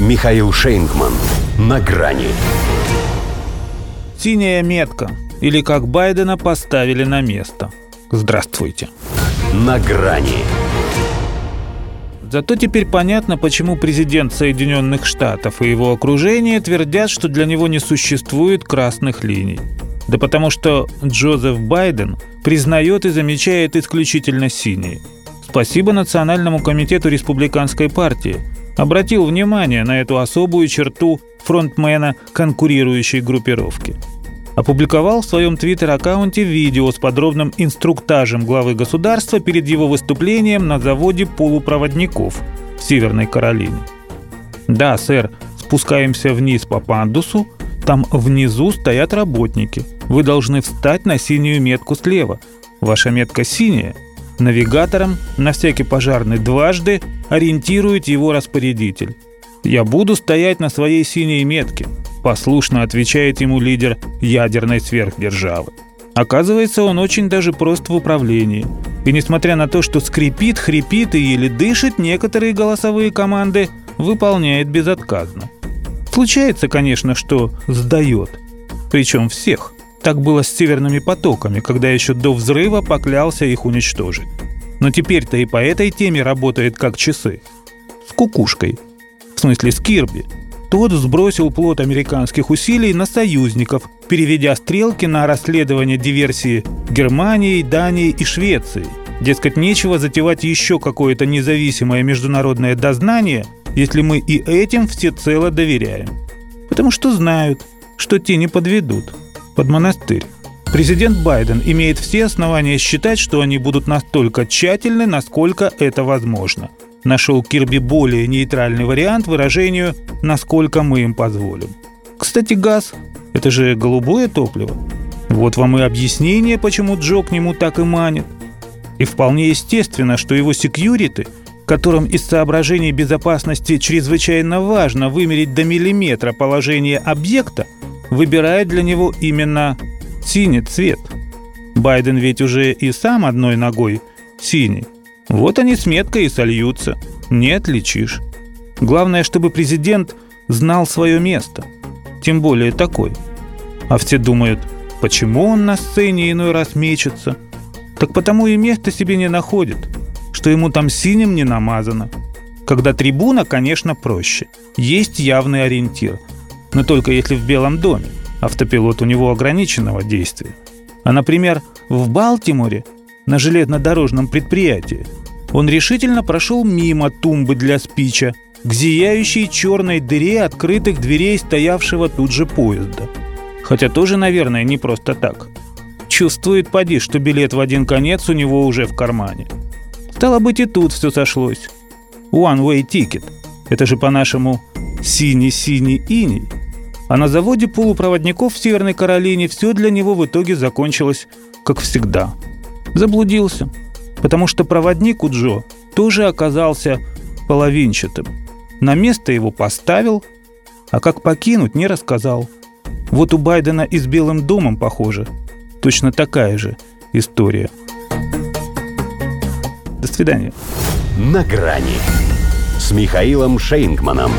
Михаил Шейнгман. На грани. Синяя метка. Или как Байдена поставили на место. Здравствуйте. На грани. Зато теперь понятно, почему президент Соединенных Штатов и его окружение твердят, что для него не существует красных линий. Да потому что Джозеф Байден признает и замечает исключительно синие. Спасибо Национальному комитету Республиканской партии. Обратил внимание на эту особую черту фронтмена конкурирующей группировки. Опубликовал в своем твиттер-аккаунте видео с подробным инструктажем главы государства перед его выступлением на заводе полупроводников в Северной Каролине. Да, сэр, спускаемся вниз по пандусу, там внизу стоят работники. Вы должны встать на синюю метку слева. Ваша метка синяя. Навигатором на всякий пожарный дважды ориентирует его распорядитель. «Я буду стоять на своей синей метке», – послушно отвечает ему лидер ядерной сверхдержавы. Оказывается, он очень даже прост в управлении. И несмотря на то, что скрипит, хрипит и еле дышит, некоторые голосовые команды выполняет безотказно. Случается, конечно, что сдает. Причем всех. Так было с северными потоками, когда еще до взрыва поклялся их уничтожить. Но теперь-то и по этой теме работает как часы. С кукушкой. В смысле, с Кирби. Тот сбросил плод американских усилий на союзников, переведя стрелки на расследование диверсии Германии, Дании и Швеции. Дескать, нечего затевать еще какое-то независимое международное дознание – если мы и этим всецело доверяем. Потому что знают, что те не подведут под монастырь. Президент Байден имеет все основания считать, что они будут настолько тщательны, насколько это возможно. Нашел Кирби более нейтральный вариант выражению «насколько мы им позволим». Кстати, газ – это же голубое топливо. Вот вам и объяснение, почему Джо к нему так и манит. И вполне естественно, что его секьюриты – которым из соображений безопасности чрезвычайно важно вымерить до миллиметра положение объекта, выбирает для него именно синий цвет. Байден ведь уже и сам одной ногой синий. Вот они с меткой и сольются. Не отличишь. Главное, чтобы президент знал свое место. Тем более такой. А все думают, почему он на сцене иной раз мечется? Так потому и место себе не находит – что ему там синим не намазано. Когда трибуна, конечно, проще. Есть явный ориентир. Но только если в Белом доме. Автопилот у него ограниченного действия. А, например, в Балтиморе на железнодорожном предприятии он решительно прошел мимо тумбы для спича к зияющей черной дыре открытых дверей стоявшего тут же поезда. Хотя тоже, наверное, не просто так. Чувствует поди, что билет в один конец у него уже в кармане – Стало быть, и тут все сошлось. One-way ticket. Это же по-нашему синий-синий иней. А на заводе полупроводников в Северной Каролине все для него в итоге закончилось, как всегда. Заблудился. Потому что проводник у Джо тоже оказался половинчатым. На место его поставил, а как покинуть не рассказал. Вот у Байдена и с Белым домом, похоже, точно такая же история – до свидания. На грани с Михаилом Шейнгманом.